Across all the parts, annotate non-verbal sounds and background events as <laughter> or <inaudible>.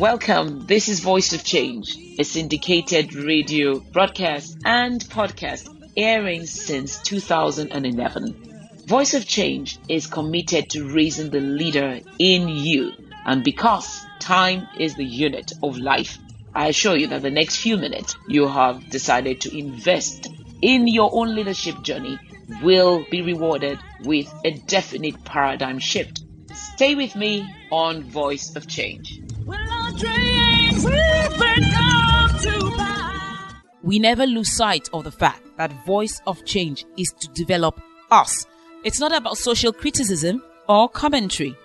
Welcome. This is Voice of Change, a syndicated radio broadcast and podcast airing since 2011. Voice of Change is committed to raising the leader in you. And because time is the unit of life, I assure you that the next few minutes you have decided to invest in your own leadership journey will be rewarded with a definite paradigm shift. Stay with me on Voice of Change. We never lose sight of the fact that voice of change is to develop us. It's not about social criticism or commentary,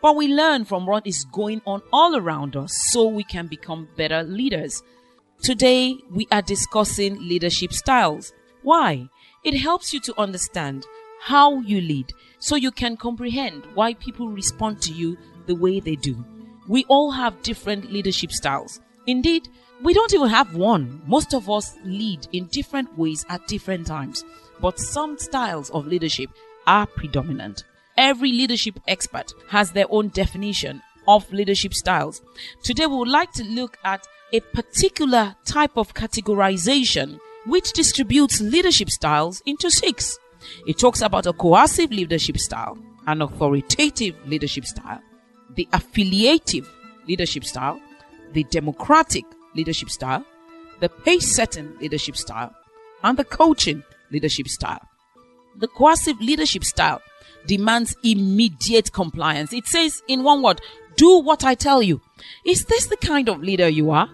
but we learn from what is going on all around us so we can become better leaders. Today, we are discussing leadership styles. Why? It helps you to understand how you lead so you can comprehend why people respond to you the way they do. We all have different leadership styles. Indeed, we don't even have one. Most of us lead in different ways at different times, but some styles of leadership are predominant. Every leadership expert has their own definition of leadership styles. Today, we would like to look at a particular type of categorization which distributes leadership styles into six. It talks about a coercive leadership style, an authoritative leadership style, the affiliative leadership style, the democratic leadership style, the pace setting leadership style, and the coaching leadership style. The coercive leadership style demands immediate compliance. It says in one word, do what I tell you. Is this the kind of leader you are?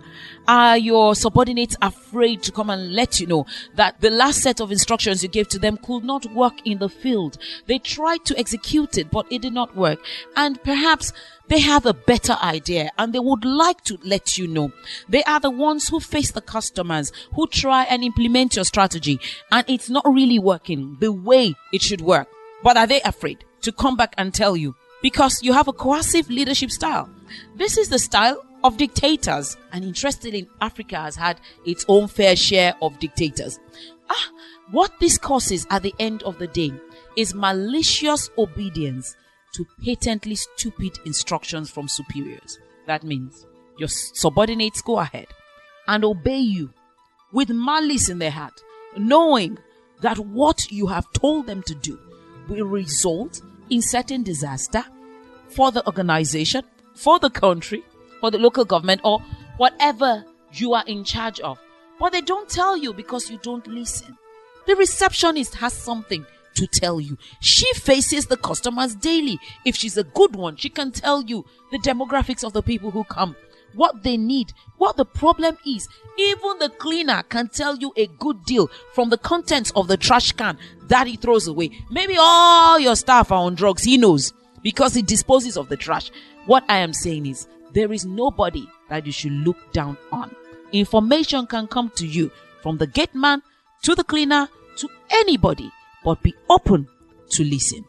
Are your subordinates afraid to come and let you know that the last set of instructions you gave to them could not work in the field? They tried to execute it, but it did not work. And perhaps they have a better idea and they would like to let you know. They are the ones who face the customers, who try and implement your strategy, and it's not really working the way it should work. But are they afraid to come back and tell you? Because you have a coercive leadership style. This is the style of dictators. And interestingly, Africa has had its own fair share of dictators. Ah, what this causes at the end of the day is malicious obedience to patently stupid instructions from superiors. That means your subordinates go ahead and obey you with malice in their heart, knowing that what you have told them to do will result in certain disaster for the organization, for the country, for the local government, or whatever you are in charge of. But they don't tell you because you don't listen. The receptionist has something to tell you. She faces the customers daily. If she's a good one, she can tell you the demographics of the people who come, what they need, what the problem is. Even the cleaner can tell you a good deal from the contents of the trash can that he throws away. Maybe all your staff are on drugs. He knows because he disposes of the trash. What I am saying is there is nobody that you should look down on. Information can come to you from the gate man to the cleaner to anybody, but be open to listen.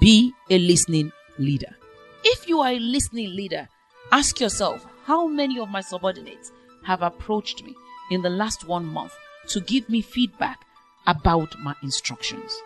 Be a listening leader. If you are a listening leader, ask yourself how many of my subordinates have approached me in the last one month to give me feedback about my instructions.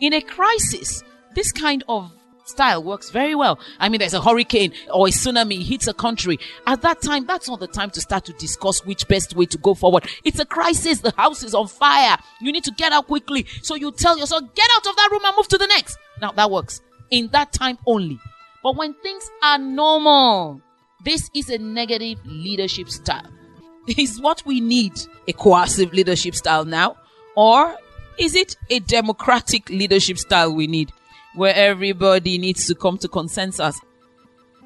In a crisis, this kind of style works very well. I mean, there's a hurricane or a tsunami hits a country. At that time, that's not the time to start to discuss which best way to go forward. It's a crisis. The house is on fire. You need to get out quickly. So you tell yourself, get out of that room and move to the next. Now that works in that time only. But when things are normal, this is a negative leadership style. <laughs> Is what we need a coercive leadership style now? Or is it a democratic leadership style we need? where everybody needs to come to consensus.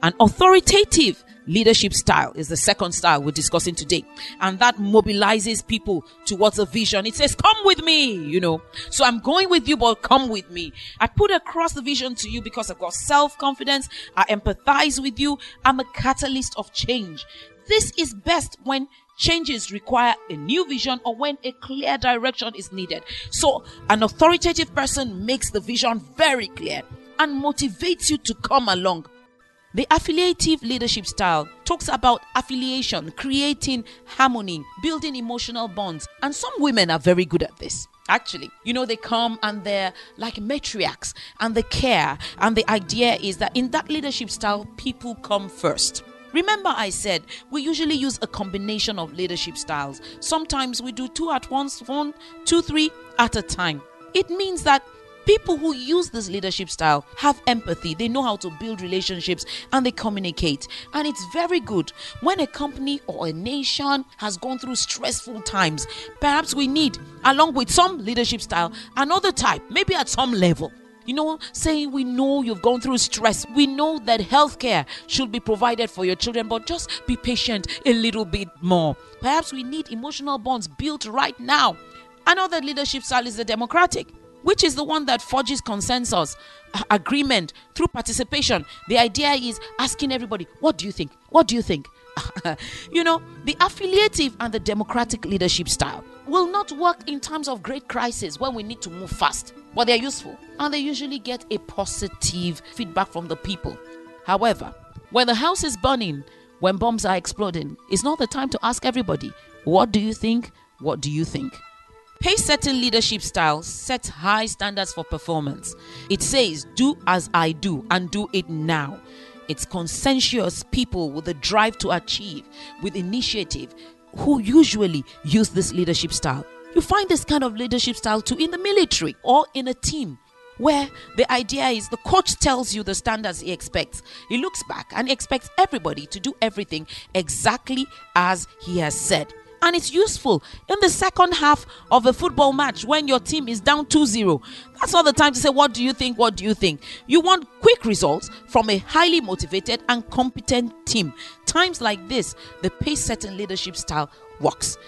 An authoritative leadership style is the second style we're discussing today. And that mobilizes people towards a vision. It says, come with me, you know. So I'm going with you, but come with me. I put across the vision to you because I've got self-confidence. I empathize with you. I'm a catalyst of change. This is best when changes require a new vision or when a clear direction is needed. So, an authoritative person makes the vision very clear and motivates you to come along. The affiliative leadership style talks about affiliation, creating harmony, building emotional bonds, and some women are very good at this. Actually, you know, they come and they're like matriarchs and they care. And the idea is that in that leadership style, people come first. Remember, I said we usually use a combination of leadership styles. Sometimes we do two at once, one, two, three at a time. It means that people who use this leadership style have empathy, they know how to build relationships, and they communicate. And it's very good when a company or a nation has gone through stressful times. Perhaps we need, along with some leadership style, another type, maybe at some level. You know, saying we know you've gone through stress. We know that healthcare should be provided for your children, but just be patient a little bit more. Perhaps we need emotional bonds built right now. Another leadership style is the democratic, which is the one that forges consensus, agreement through participation. The idea is asking everybody, What do you think? What do you think? <laughs> you know, the affiliative and the democratic leadership style will not work in times of great crisis when we need to move fast, but they're useful and they usually get a positive feedback from the people. However, when the house is burning, when bombs are exploding, it's not the time to ask everybody, What do you think? What do you think? Pace setting leadership style sets high standards for performance. It says, Do as I do and do it now. It's conscientious people with a drive to achieve, with initiative, who usually use this leadership style. You find this kind of leadership style too in the military or in a team where the idea is the coach tells you the standards he expects. He looks back and expects everybody to do everything exactly as he has said and it's useful in the second half of a football match when your team is down 2-0 that's not the time to say what do you think? What do you think? You want quick results from a highly motivated and competent team. Times like this the pace setting leadership style works.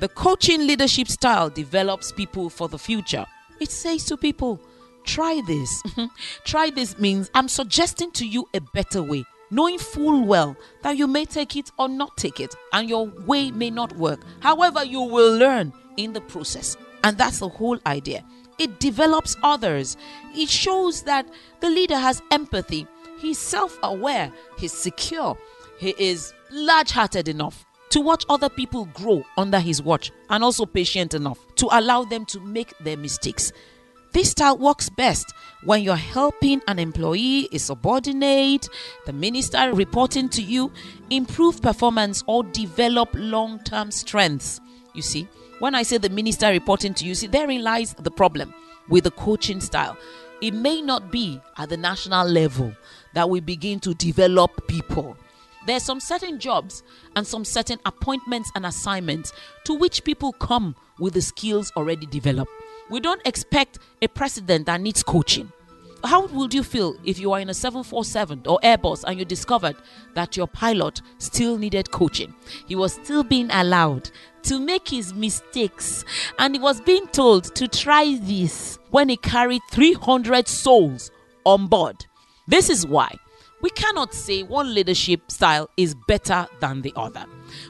The coaching leadership style develops people for the future. It says to people try this. <laughs> Try this means i'm suggesting to you a better way knowing full well that you may take it or not take it, and your way may not work. However, you will learn in the process. And that's the whole idea. It develops others. It shows that the leader has empathy. He's self aware. He's secure. He is large hearted enough to watch other people grow under his watch and also patient enough to allow them to make their mistakes. This style works best when you're helping an employee, a subordinate, the minister reporting to you, improve performance or develop long term strengths. You see, when I say the minister reporting to you, see, therein lies the problem with the coaching style. It may not be at the national level that we begin to develop people. There are some certain jobs and some certain appointments and assignments to which people come with the skills already developed. We don't expect a president that needs coaching. How would you feel if you are in a 747 or Airbus and you discovered that your pilot still needed coaching? He was still being allowed to make his mistakes and he was being told to try this when he carried 300 souls on board. This is why we cannot say one leadership style is better than the other,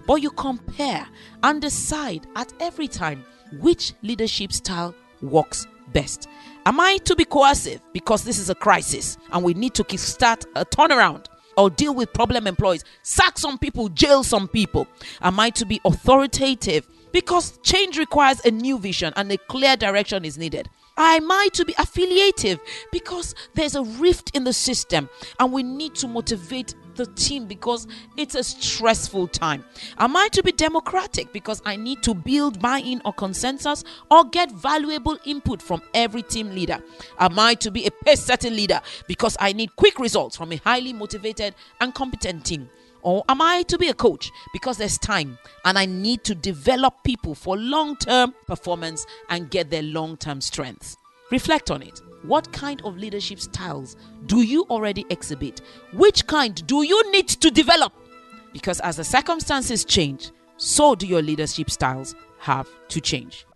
but you compare and decide at every time which leadership style works best. Am I to be coercive because this is a crisis and we need to start a turnaround or deal with problem employees, sack some people, jail some people? Am I to be authoritative because change requires a new vision and a clear direction is needed? Am I to be affiliative because there's a rift in the system and we need to motivate the team because it's a stressful time? Am I to be democratic because I need to build buy in or consensus or get valuable input from every team leader? Am I to be a pace setting leader because I need quick results from a highly motivated and competent team? Or am I to be a coach because there's time and I need to develop people for long term performance and get their long term strength? Reflect on it. What kind of leadership styles do you already exhibit? Which kind do you need to develop? Because as the circumstances change, so do your leadership styles have to change.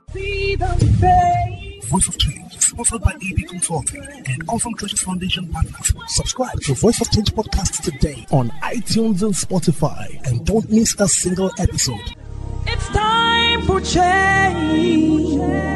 Voice of Change, sponsored by EB Consulting and Awesome Treasures Foundation partners. Subscribe to Voice of Change podcast today on iTunes and Spotify and don't miss a single episode. It's time for change.